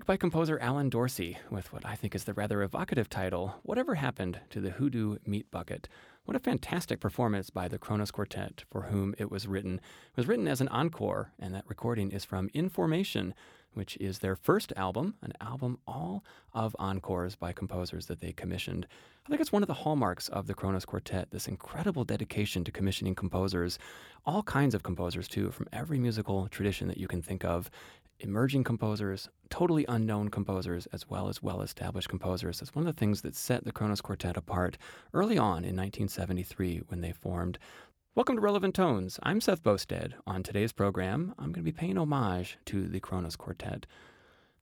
music by composer Alan Dorsey, with what I think is the rather evocative title, Whatever Happened to the Hoodoo Meat Bucket. What a fantastic performance by the Kronos Quartet, for whom it was written. It was written as an encore, and that recording is from In Formation, which is their first album, an album all of encores by composers that they commissioned. I think it's one of the hallmarks of the Kronos Quartet, this incredible dedication to commissioning composers, all kinds of composers too, from every musical tradition that you can think of, emerging composers, totally unknown composers, as well as well established composers. That's one of the things that set the Kronos Quartet apart early on in 1973 when they formed. Welcome to Relevant Tones. I'm Seth Boustead. On today's program, I'm going to be paying homage to the Kronos Quartet.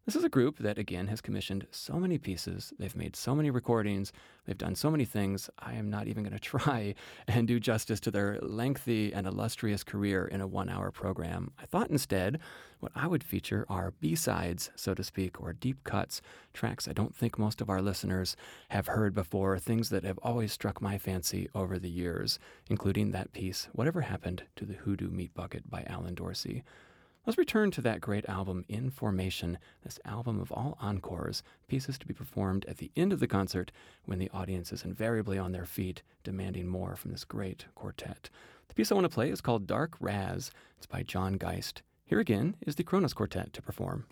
This is a group that, again, has commissioned so many pieces. They've made so many recordings. They've done so many things. I am not even going to try and do justice to their lengthy and illustrious career in a one hour program. I thought instead what I would feature are B sides, so to speak, or deep cuts, tracks I don't think most of our listeners have heard before, things that have always struck my fancy over the years, including that piece, Whatever Happened to the Hoodoo Meat Bucket by Alan Dorsey. Let's return to that great album, In Formation, this album of all encores, pieces to be performed at the end of the concert when the audience is invariably on their feet, demanding more from this great quartet. The piece I want to play is called Dark Raz. It's by John Geist. Here again is the Kronos Quartet to perform.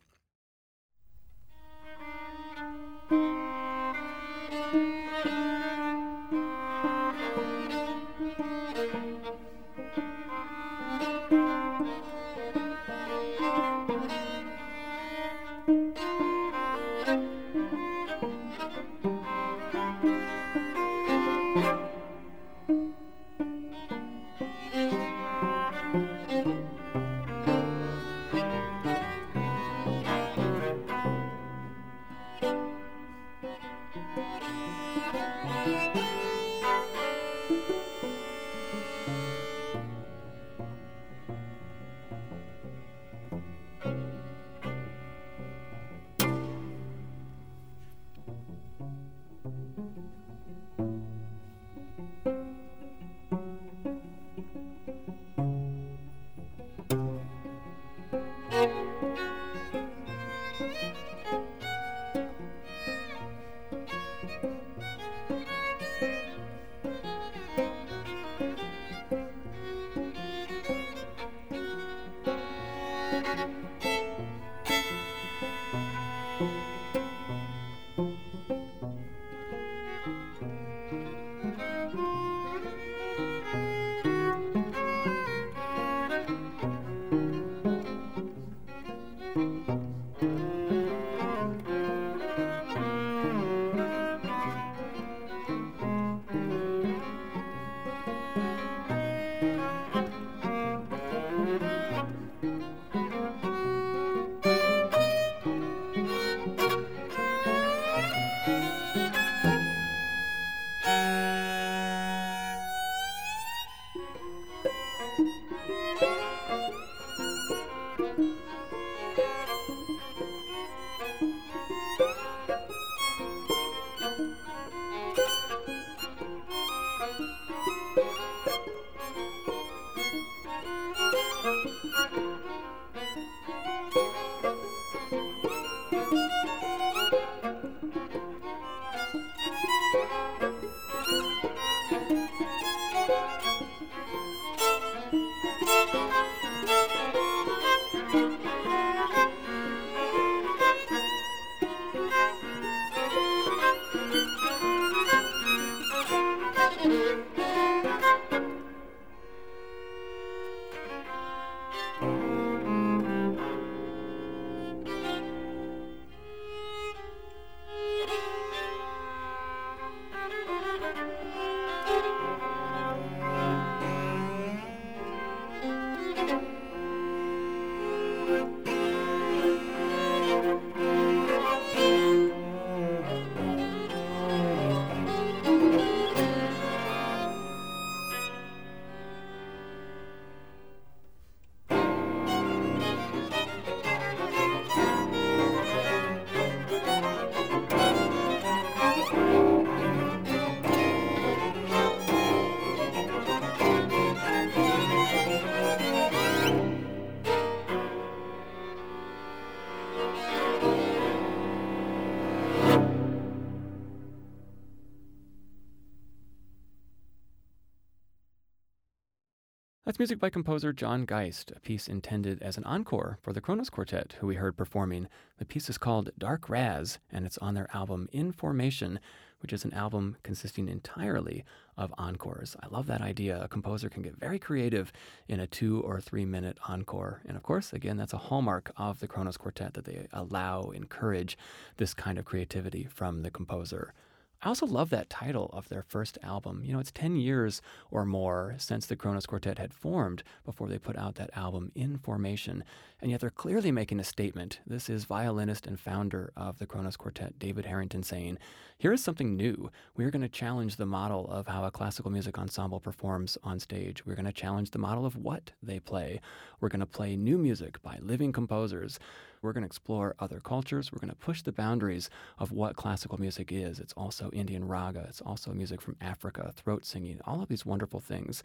That's music by composer John Geist, a piece intended as an encore for the Kronos Quartet, who we heard performing. The piece is called Dark Raz, and it's on their album In Formation, which is an album consisting entirely of encores. I love that idea. A composer can get very creative in a two or three minute encore. And of course, again, that's a hallmark of the Kronos Quartet that they allow, encourage this kind of creativity from the composer. I also love that title of their first album. You know, it's 10 years or more since the Kronos Quartet had formed before they put out that album in formation. And yet they're clearly making a statement. This is violinist and founder of the Kronos Quartet, David Harrington, saying, Here is something new. We're going to challenge the model of how a classical music ensemble performs on stage. We're going to challenge the model of what they play. We're going to play new music by living composers. We're going to explore other cultures. We're going to push the boundaries of what classical music is. It's also Indian raga, it's also music from Africa, throat singing, all of these wonderful things.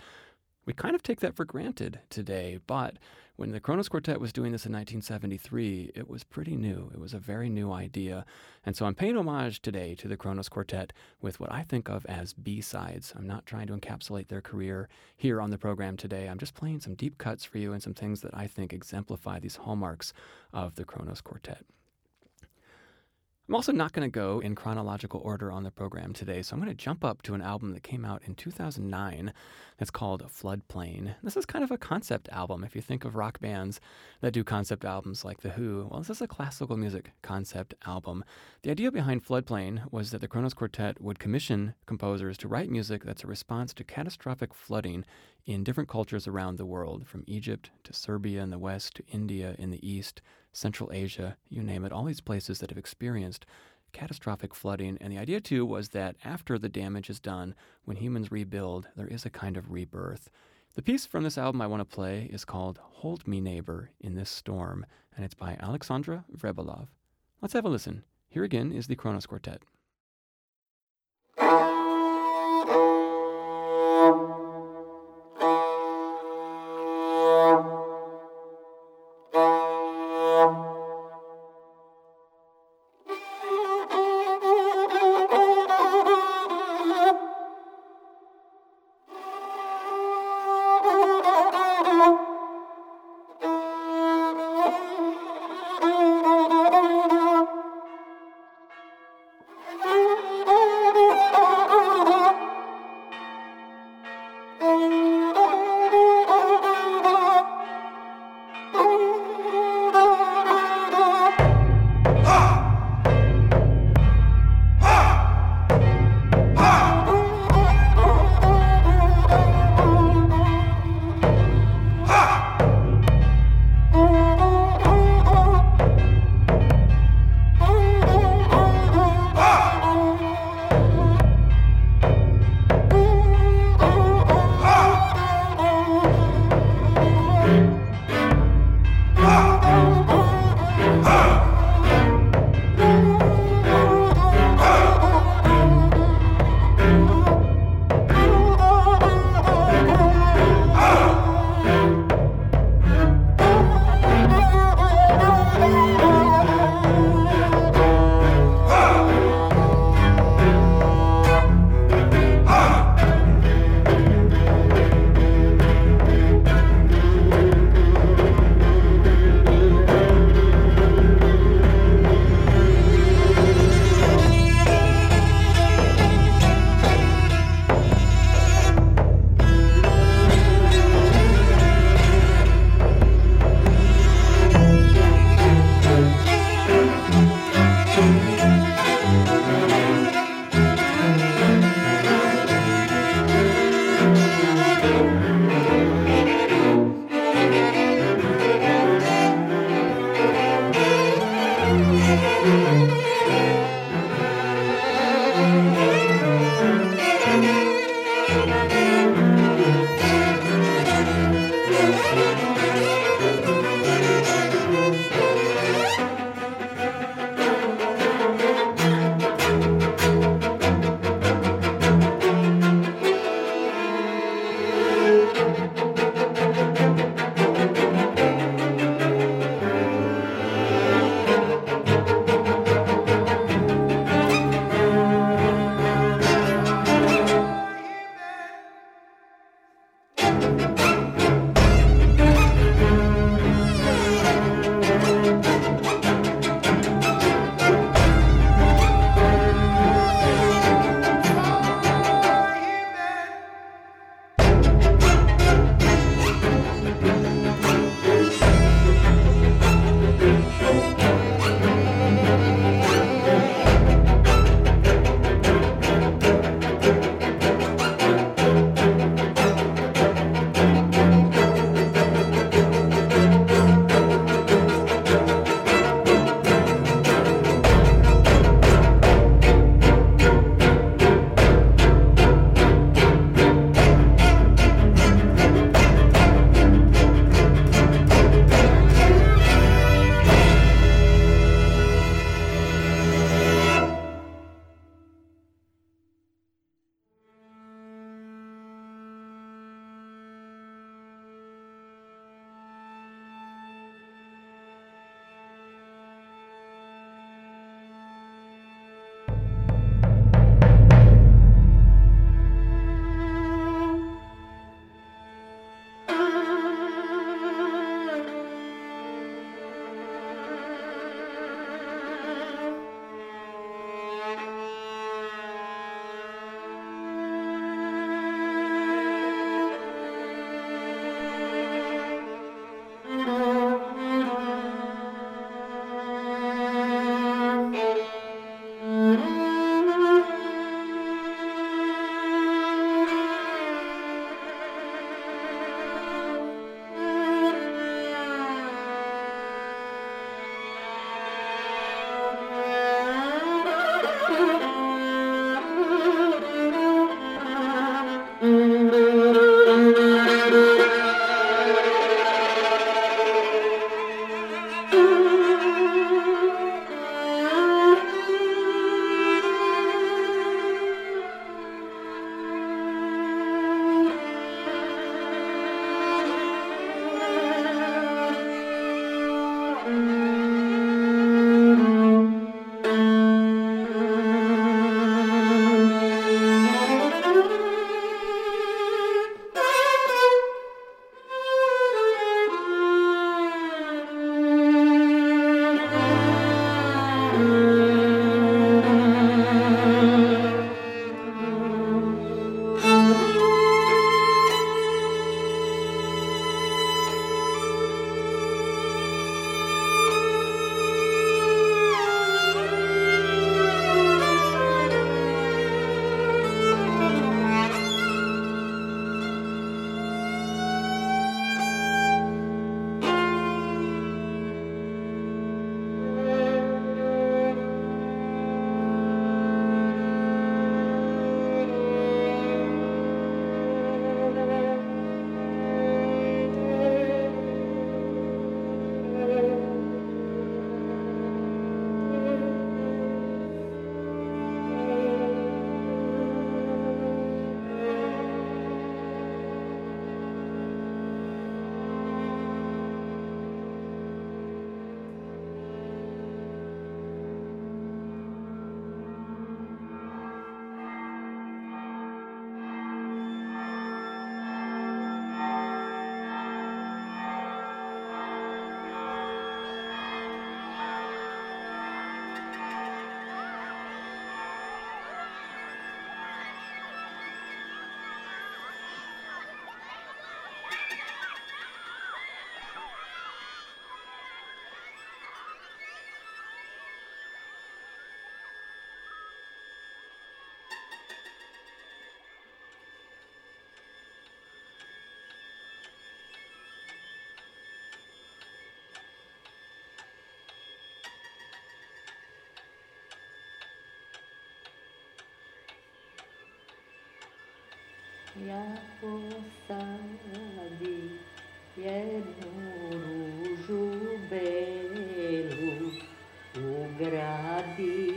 We kind of take that for granted today, but when the Kronos Quartet was doing this in 1973, it was pretty new. It was a very new idea. And so I'm paying homage today to the Kronos Quartet with what I think of as B sides. I'm not trying to encapsulate their career here on the program today. I'm just playing some deep cuts for you and some things that I think exemplify these hallmarks of the Kronos Quartet. I'm also not going to go in chronological order on the program today, so I'm going to jump up to an album that came out in 2009 that's called Floodplain. This is kind of a concept album. If you think of rock bands that do concept albums like The Who, well, this is a classical music concept album. The idea behind Floodplain was that the Kronos Quartet would commission composers to write music that's a response to catastrophic flooding in different cultures around the world, from Egypt to Serbia in the west to India in the east Central Asia, you name it, all these places that have experienced catastrophic flooding. And the idea, too, was that after the damage is done, when humans rebuild, there is a kind of rebirth. The piece from this album I want to play is called Hold Me Neighbor in This Storm, and it's by Alexandra Vrebalov. Let's have a listen. Here again is the Kronos Quartet. Yako sabe, é moro jubelo, o grade.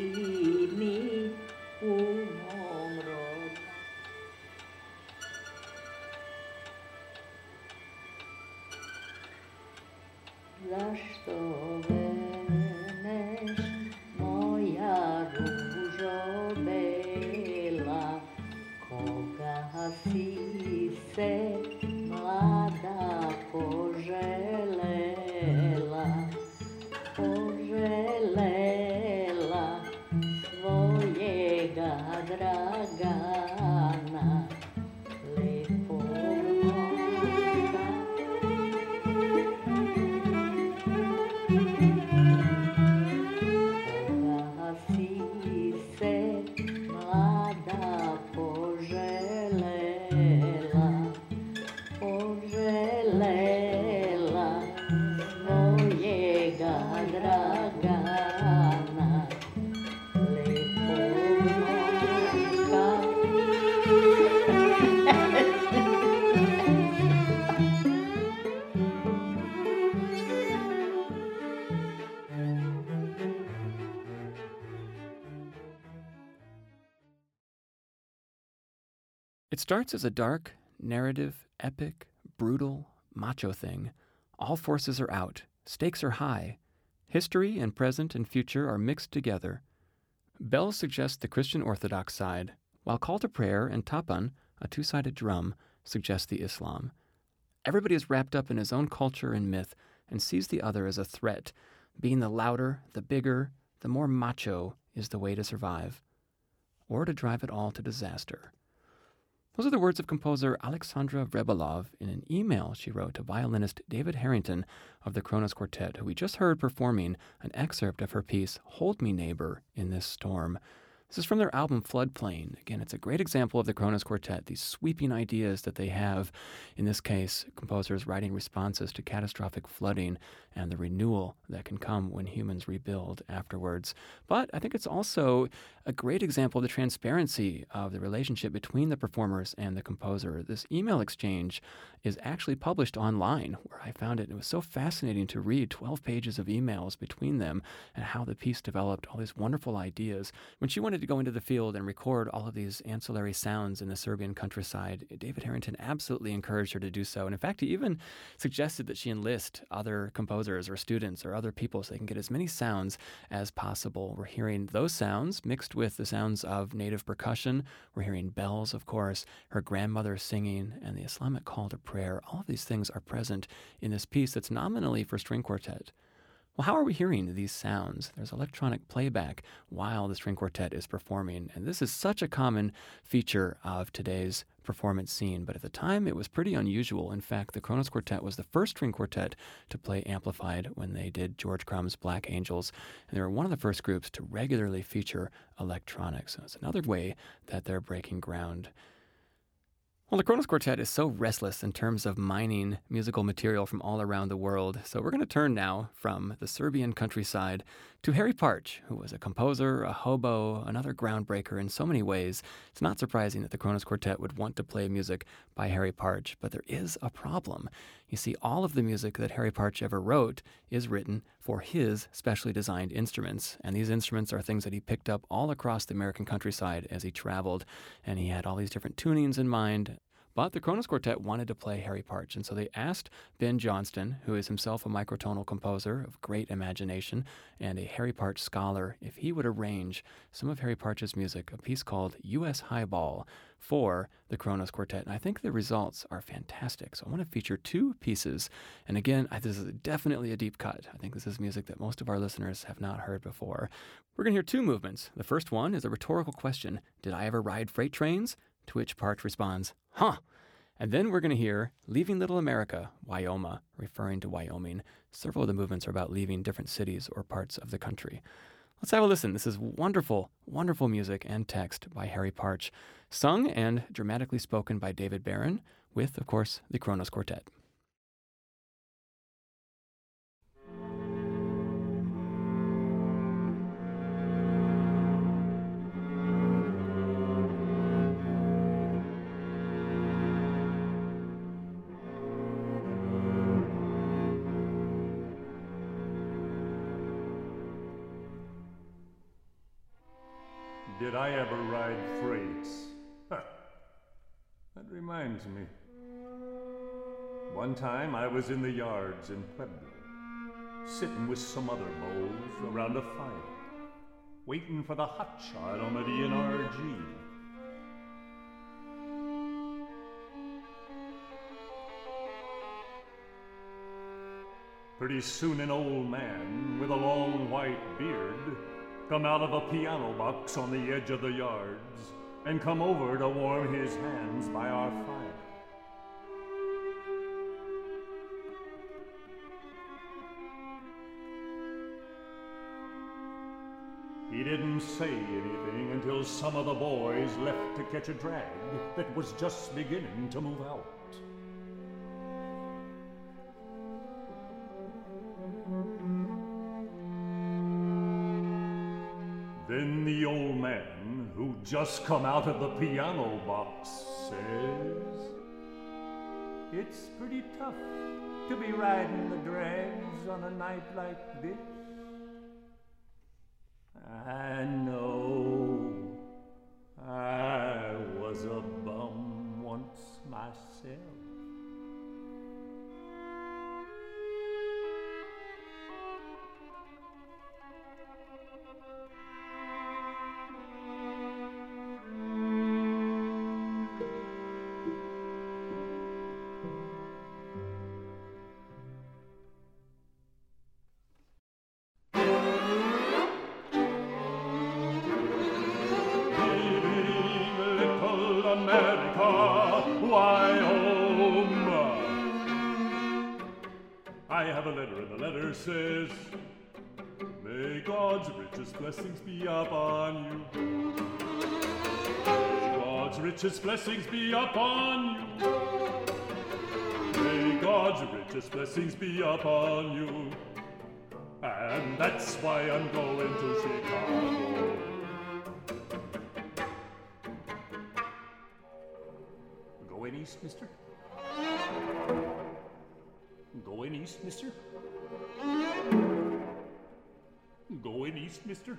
Starts as a dark, narrative, epic, brutal, macho thing. All forces are out, stakes are high. History and present and future are mixed together. Bell suggests the Christian Orthodox side, while call to prayer and tapan, a two sided drum, suggest the Islam. Everybody is wrapped up in his own culture and myth and sees the other as a threat. Being the louder, the bigger, the more macho is the way to survive, or to drive it all to disaster. Those are the words of composer Alexandra Vrebalov in an email she wrote to violinist David Harrington of the Kronos Quartet, who we just heard performing an excerpt of her piece, Hold Me Neighbor, in this storm. This is from their album Floodplain. Again, it's a great example of the Kronos Quartet, these sweeping ideas that they have. In this case, composers writing responses to catastrophic flooding and the renewal that can come when humans rebuild afterwards. But I think it's also a great example of the transparency of the relationship between the performers and the composer. This email exchange is actually published online, where I found it. It was so fascinating to read 12 pages of emails between them and how the piece developed all these wonderful ideas. When she wanted to go into the field and record all of these ancillary sounds in the Serbian countryside, David Harrington absolutely encouraged her to do so. And in fact, he even suggested that she enlist other composers or students or other people so they can get as many sounds as possible. We're hearing those sounds mixed with the sounds of native percussion. We're hearing bells, of course, her grandmother singing, and the Islamic call to prayer. All of these things are present in this piece that's nominally for string quartet. Well, how are we hearing these sounds? There's electronic playback while the string quartet is performing, and this is such a common feature of today's performance scene. But at the time, it was pretty unusual. In fact, the Kronos Quartet was the first string quartet to play amplified when they did George Crumb's Black Angels, and they were one of the first groups to regularly feature electronics. So it's another way that they're breaking ground. Well, the Kronos Quartet is so restless in terms of mining musical material from all around the world. So we're going to turn now from the Serbian countryside to Harry Partch, who was a composer, a hobo, another groundbreaker in so many ways. It's not surprising that the Kronos Quartet would want to play music by Harry Partch, but there is a problem. You see, all of the music that Harry Partch ever wrote is written for his specially designed instruments, and these instruments are things that he picked up all across the American countryside as he traveled, and he had all these different tunings in mind. But the Kronos Quartet wanted to play Harry Partch, and so they asked Ben Johnston, who is himself a microtonal composer of great imagination and a Harry Partch scholar, if he would arrange some of Harry Partch's music, a piece called U.S. Highball, for the Kronos Quartet. And I think the results are fantastic. So I want to feature two pieces. And again, this is definitely a deep cut. I think this is music that most of our listeners have not heard before. We're going to hear two movements. The first one is a rhetorical question Did I ever ride freight trains? To which Partch responds, Huh. And then we're going to hear Leaving Little America, Wyoma, referring to Wyoming. Several of the movements are about leaving different cities or parts of the country. Let's have a listen. This is wonderful, wonderful music and text by Harry Partch, sung and dramatically spoken by David Barron, with, of course, the Kronos Quartet. Did I ever ride freights. Huh. That reminds me. One time I was in the yards in Pueblo, sitting with some other moles around a fire, waiting for the hot hotshot on the DNRG. Pretty soon, an old man with a long white beard come out of a piano box on the edge of the yards and come over to warm his hands by our fire. He didn't say anything until some of the boys left to catch a drag that was just beginning to move out. Just come out of the piano box, says, It's pretty tough to be riding the drags on a night like this. Blessings be upon you. God's richest blessings be upon you. May God's richest blessings be upon you. And that's why I'm going to Chicago. Going east, mister? Going east, mister? Going east, mister?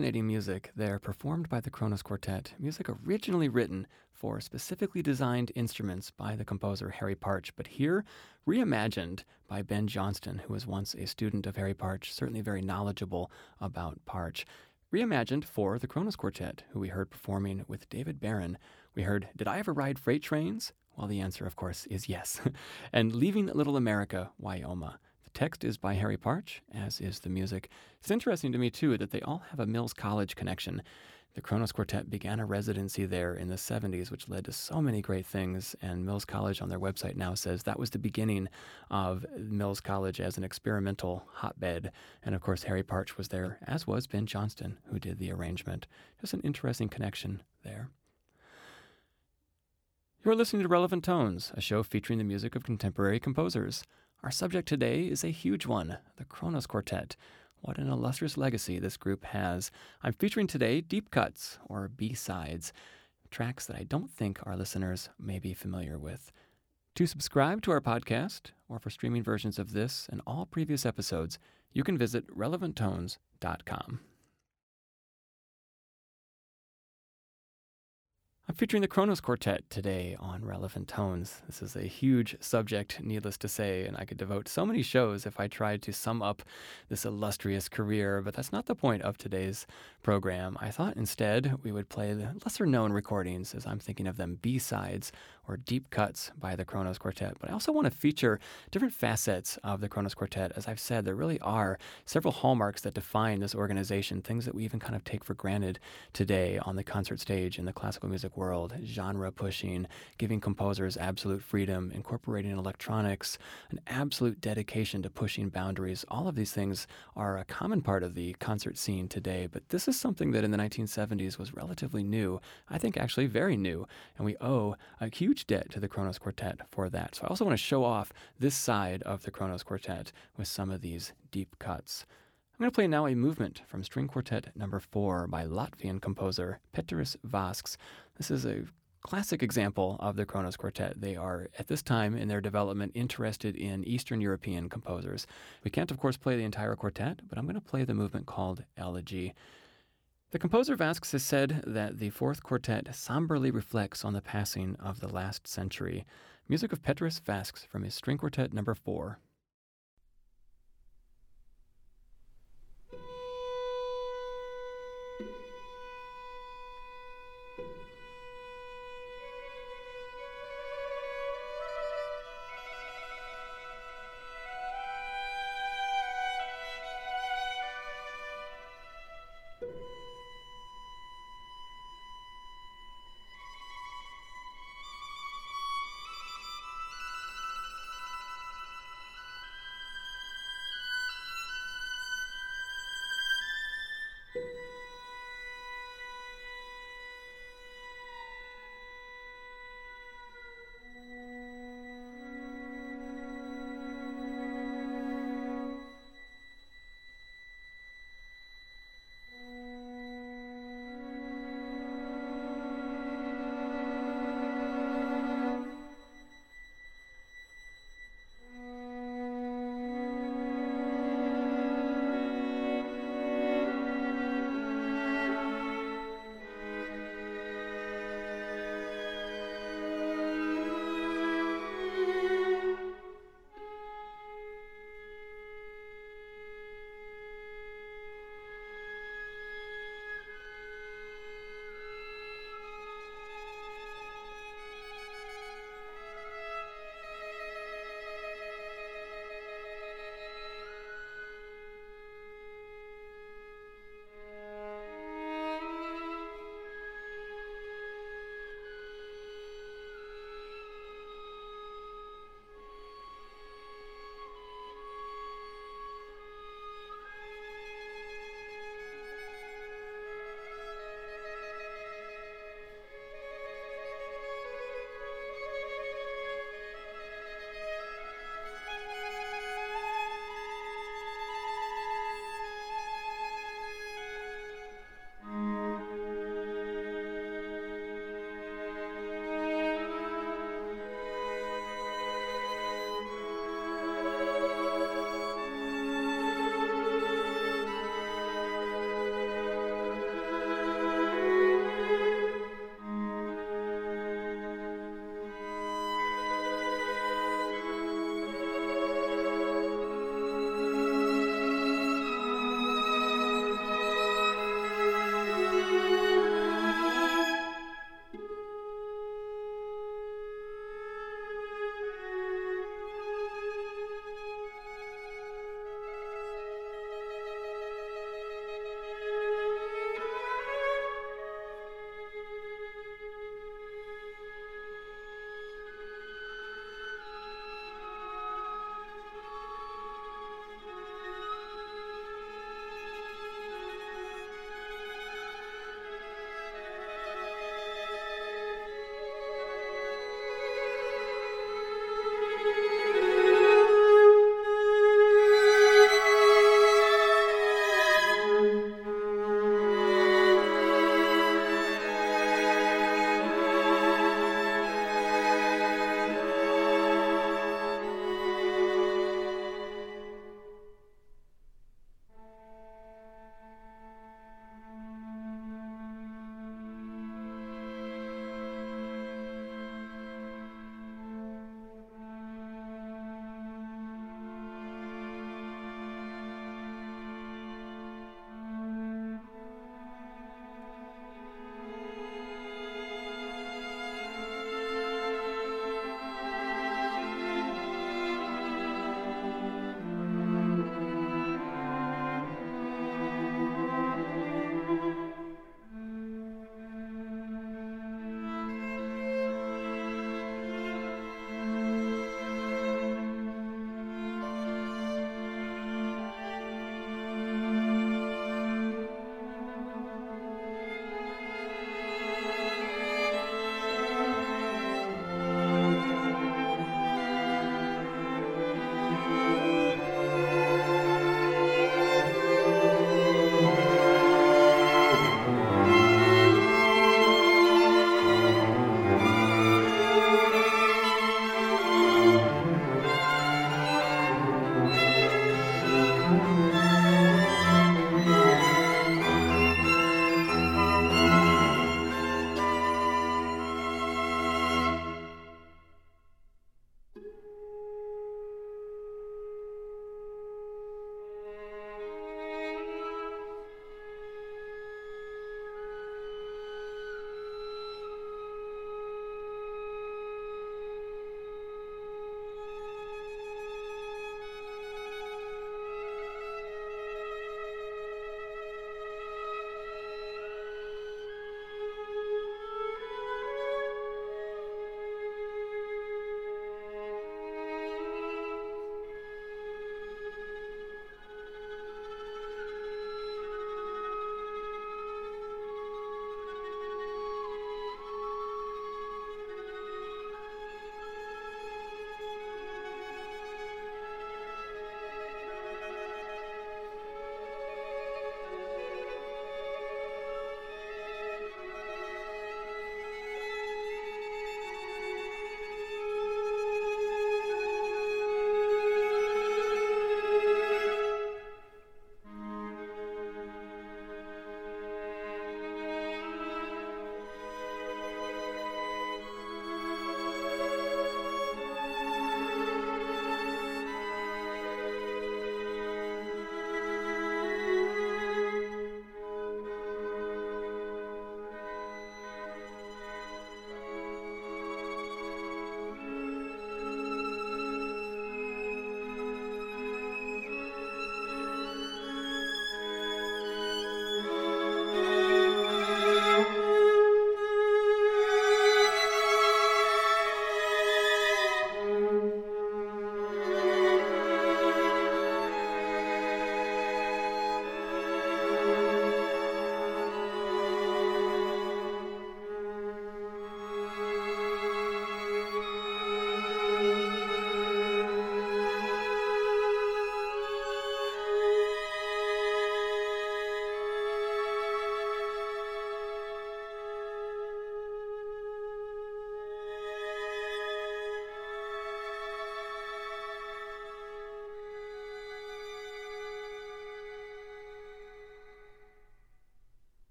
Fascinating music there performed by the Kronos Quartet, music originally written for specifically designed instruments by the composer Harry Partch, but here reimagined by Ben Johnston, who was once a student of Harry Partch, certainly very knowledgeable about Partch. Reimagined for the Kronos Quartet, who we heard performing with David Barron. We heard Did I Ever Ride Freight Trains? Well, the answer, of course, is yes. and Leaving Little America, Wyoma. Text is by Harry Partch, as is the music. It's interesting to me, too, that they all have a Mills College connection. The Kronos Quartet began a residency there in the 70s, which led to so many great things. And Mills College on their website now says that was the beginning of Mills College as an experimental hotbed. And of course, Harry Partch was there, as was Ben Johnston, who did the arrangement. Just an interesting connection there. You're listening to Relevant Tones, a show featuring the music of contemporary composers. Our subject today is a huge one the Kronos Quartet. What an illustrious legacy this group has. I'm featuring today deep cuts, or B sides, tracks that I don't think our listeners may be familiar with. To subscribe to our podcast, or for streaming versions of this and all previous episodes, you can visit relevanttones.com. I'm featuring the Kronos Quartet today on Relevant Tones. This is a huge subject, needless to say, and I could devote so many shows if I tried to sum up this illustrious career, but that's not the point of today's program. I thought instead we would play the lesser known recordings, as I'm thinking of them B sides or deep cuts by the Kronos Quartet. But I also want to feature different facets of the Kronos Quartet. As I've said, there really are several hallmarks that define this organization, things that we even kind of take for granted today on the concert stage in the classical music world genre pushing, giving composers absolute freedom, incorporating electronics, an absolute dedication to pushing boundaries. All of these things are a common part of the concert scene today, but this is something that in the 1970s was relatively new. I think actually very new, and we owe a huge debt to the Kronos Quartet for that. So I also want to show off this side of the Kronos Quartet with some of these deep cuts. I'm going to play now a movement from String Quartet number 4 by Latvian composer Peteris Vasks. This is a classic example of the Kronos Quartet. They are, at this time in their development, interested in Eastern European composers. We can't, of course, play the entire quartet, but I'm going to play the movement called Elegy. The composer Vasks has said that the fourth quartet somberly reflects on the passing of the last century. Music of Peteris Vasks from his string quartet number four.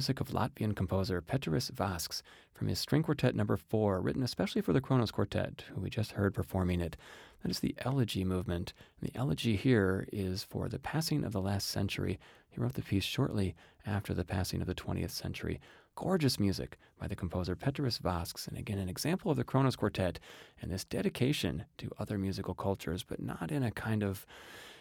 Music of Latvian composer Peteris Vasks from his string quartet number four, written especially for the Kronos Quartet, who we just heard performing it. That is the elegy movement. And the elegy here is for the passing of the last century. He wrote the piece shortly after the passing of the 20th century. Gorgeous music by the composer Peteris Vasks, and again, an example of the Kronos Quartet and this dedication to other musical cultures, but not in a kind of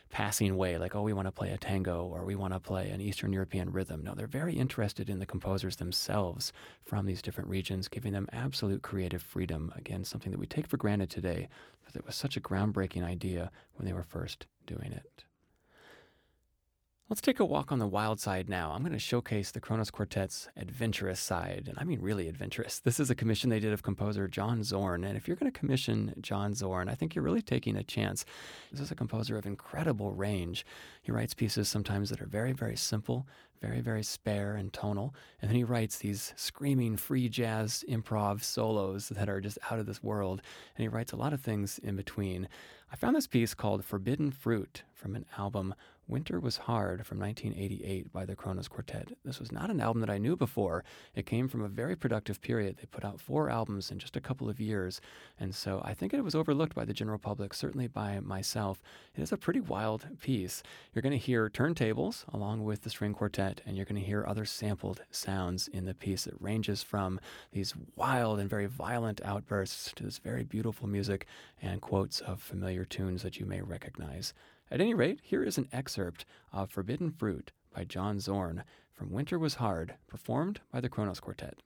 passing way, like, oh, we want to play a tango or we want to play an Eastern European rhythm. No, they're very interested in the composers themselves from these different regions, giving them absolute creative freedom. Again, something that we take for granted today, but it was such a groundbreaking idea when they were first doing it. Let's take a walk on the wild side now. I'm going to showcase the Kronos Quartet's adventurous side, and I mean really adventurous. This is a commission they did of composer John Zorn, and if you're going to commission John Zorn, I think you're really taking a chance. This is a composer of incredible range. He writes pieces sometimes that are very, very simple, very, very spare and tonal, and then he writes these screaming free jazz improv solos that are just out of this world, and he writes a lot of things in between. I found this piece called Forbidden Fruit from an album Winter Was Hard from 1988 by the Kronos Quartet. This was not an album that I knew before. It came from a very productive period. They put out four albums in just a couple of years, and so I think it was overlooked by the general public, certainly by myself. It is a pretty wild piece. You're going to hear turntables along with the string quartet, and you're going to hear other sampled sounds in the piece. It ranges from these wild and very violent outbursts to this very beautiful music and quotes of familiar tunes that you may recognize. At any rate, here is an excerpt of Forbidden Fruit by John Zorn from Winter Was Hard, performed by the Kronos Quartet.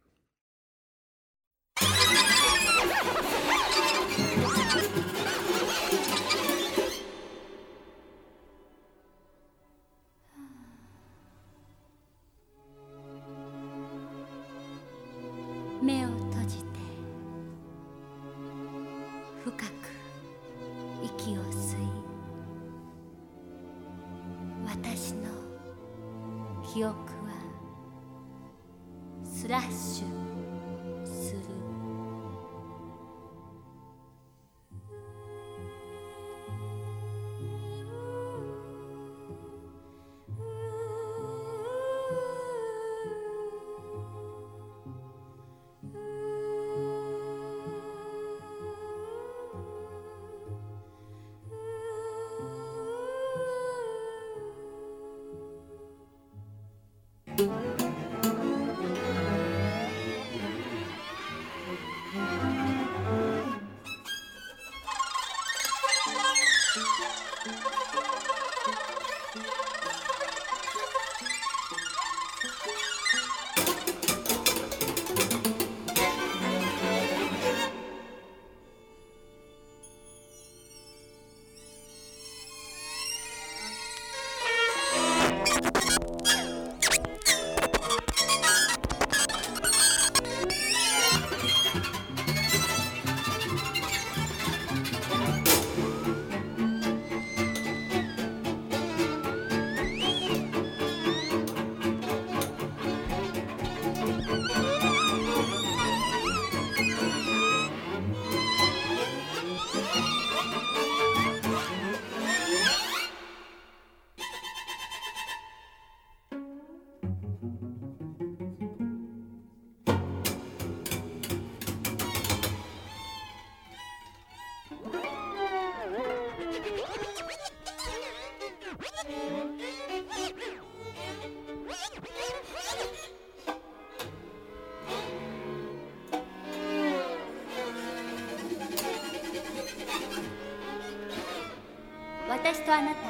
とあなた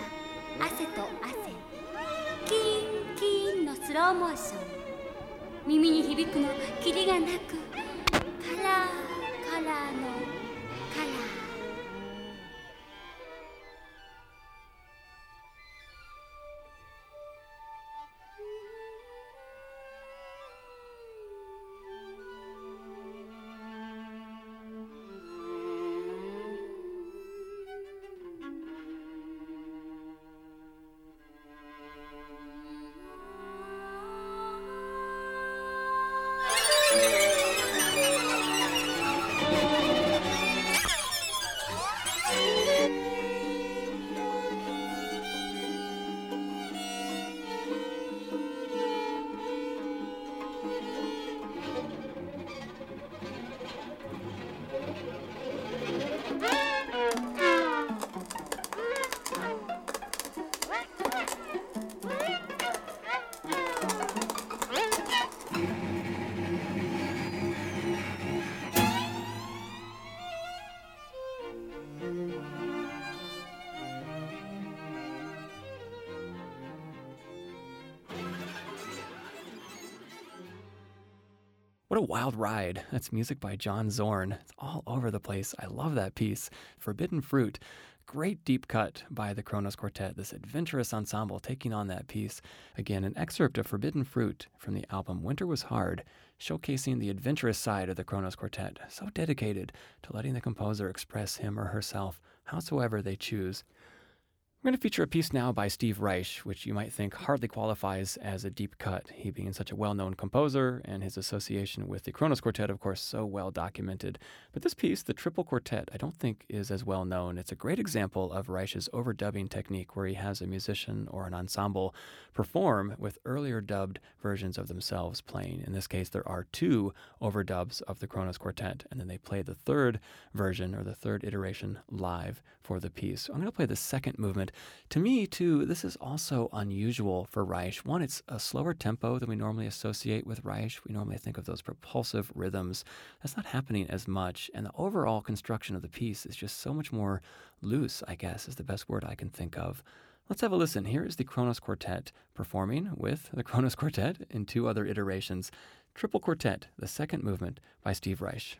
What a wild ride. That's music by John Zorn. It's all over the place. I love that piece. Forbidden Fruit. Great deep cut by the Kronos Quartet, this adventurous ensemble taking on that piece. Again, an excerpt of Forbidden Fruit from the album Winter Was Hard, showcasing the adventurous side of the Kronos Quartet, so dedicated to letting the composer express him or herself howsoever they choose. We're going to feature a piece now by Steve Reich, which you might think hardly qualifies as a deep cut, he being such a well known composer and his association with the Kronos Quartet, of course, so well documented. But this piece, the Triple Quartet, I don't think is as well known. It's a great example of Reich's overdubbing technique, where he has a musician or an ensemble perform with earlier dubbed versions of themselves playing. In this case, there are two overdubs of the Kronos Quartet, and then they play the third version or the third iteration live for the piece. I'm going to play the second movement. To me, too, this is also unusual for Reich. One, it's a slower tempo than we normally associate with Reich. We normally think of those propulsive rhythms. That's not happening as much. And the overall construction of the piece is just so much more loose, I guess, is the best word I can think of. Let's have a listen. Here is the Kronos Quartet performing with the Kronos Quartet in two other iterations. Triple Quartet, the second movement by Steve Reich.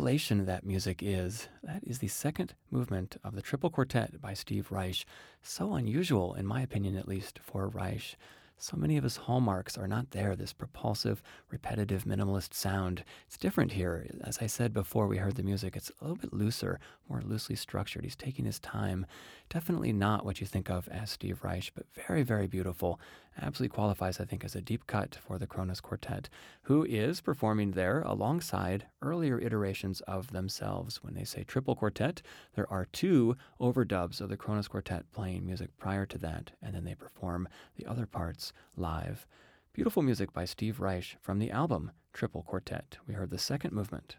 Revelation that music is. That is the second movement of the triple quartet by Steve Reich. So unusual, in my opinion at least, for Reich. So many of his hallmarks are not there, this propulsive, repetitive, minimalist sound. It's different here. As I said before we heard the music, it's a little bit looser, more loosely structured. He's taking his time. Definitely not what you think of as Steve Reich, but very, very beautiful. Absolutely qualifies, I think, as a deep cut for the Kronos Quartet, who is performing there alongside earlier iterations of themselves. When they say triple quartet, there are two overdubs of the Kronos Quartet playing music prior to that, and then they perform the other parts live. Beautiful music by Steve Reich from the album Triple Quartet. We heard the second movement.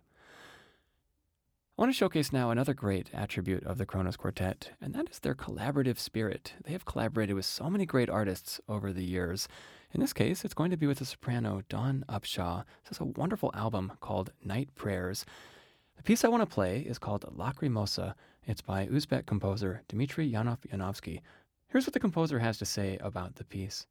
I want to showcase now another great attribute of the Kronos Quartet, and that is their collaborative spirit. They have collaborated with so many great artists over the years. In this case, it's going to be with the soprano Dawn Upshaw. This is a wonderful album called Night Prayers. The piece I want to play is called Lacrimosa. It's by Uzbek composer Dmitry Yanov Yanovsky. Here's what the composer has to say about the piece.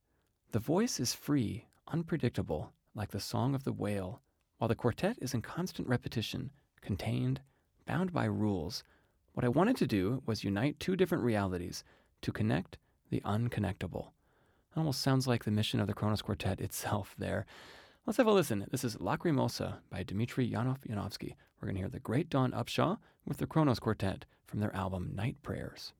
The voice is free, unpredictable, like the song of the whale, while the quartet is in constant repetition, contained, bound by rules. What I wanted to do was unite two different realities to connect the unconnectable. It almost sounds like the mission of the Kronos Quartet itself there. Let's have a listen. This is Lacrimosa by Dmitry Yanov Yanovsky. We're going to hear the great Dawn Upshaw with the Kronos Quartet from their album Night Prayers.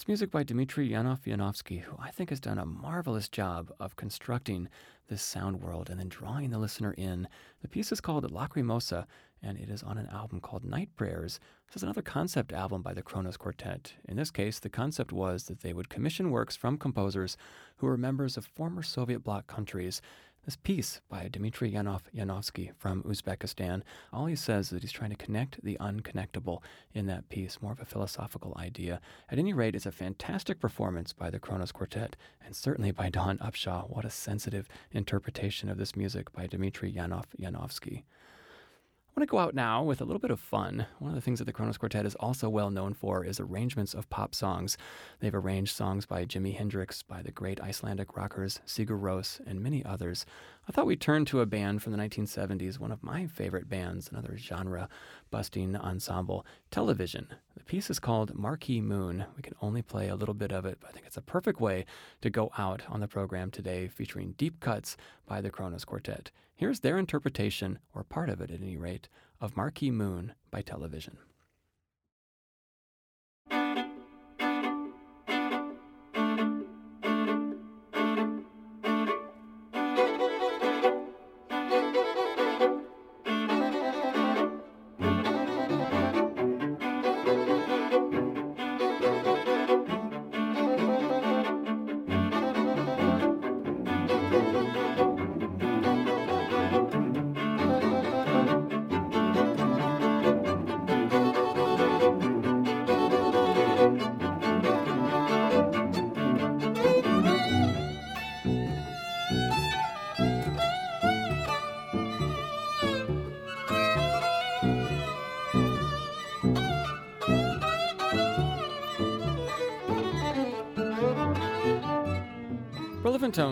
It's music by Dmitry Yanov Yanovsky, who I think has done a marvelous job of constructing this sound world and then drawing the listener in. The piece is called Lacrimosa, and it is on an album called Night Prayers. This is another concept album by the Kronos Quartet. In this case, the concept was that they would commission works from composers who were members of former Soviet bloc countries. This piece by Dmitry Yanov Yanovsky from Uzbekistan, all he says is that he's trying to connect the unconnectable in that piece, more of a philosophical idea. At any rate, it's a fantastic performance by the Kronos Quartet, and certainly by Dawn Upshaw. What a sensitive interpretation of this music by Dmitry Yanov Yanovsky. Want to go out now with a little bit of fun. One of the things that the Kronos Quartet is also well known for is arrangements of pop songs. They've arranged songs by Jimi Hendrix, by the great Icelandic rockers Sigur Rós, and many others. I thought we'd turn to a band from the 1970s, one of my favorite bands, another genre busting ensemble, Television. The piece is called Marquee Moon. We can only play a little bit of it, but I think it's a perfect way to go out on the program today, featuring deep cuts by the Kronos Quartet. Here's their interpretation, or part of it at any rate, of Marquee Moon by Television.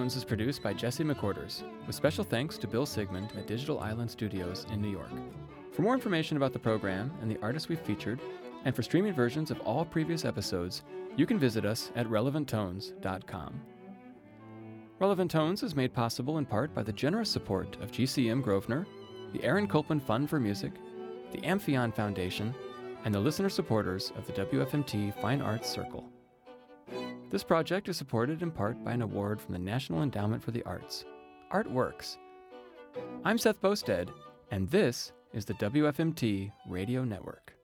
Relevant is produced by Jesse McQuarters, with special thanks to Bill Siegmund at Digital Island Studios in New York. For more information about the program and the artists we've featured, and for streaming versions of all previous episodes, you can visit us at relevanttones.com. Relevant Tones is made possible in part by the generous support of GCM Grosvenor, the Aaron Copland Fund for Music, the Amphion Foundation, and the listener supporters of the WFMT Fine Arts Circle. This project is supported in part by an award from the National Endowment for the Arts. Artworks. I'm Seth Boustead, and this is the WFMT Radio Network.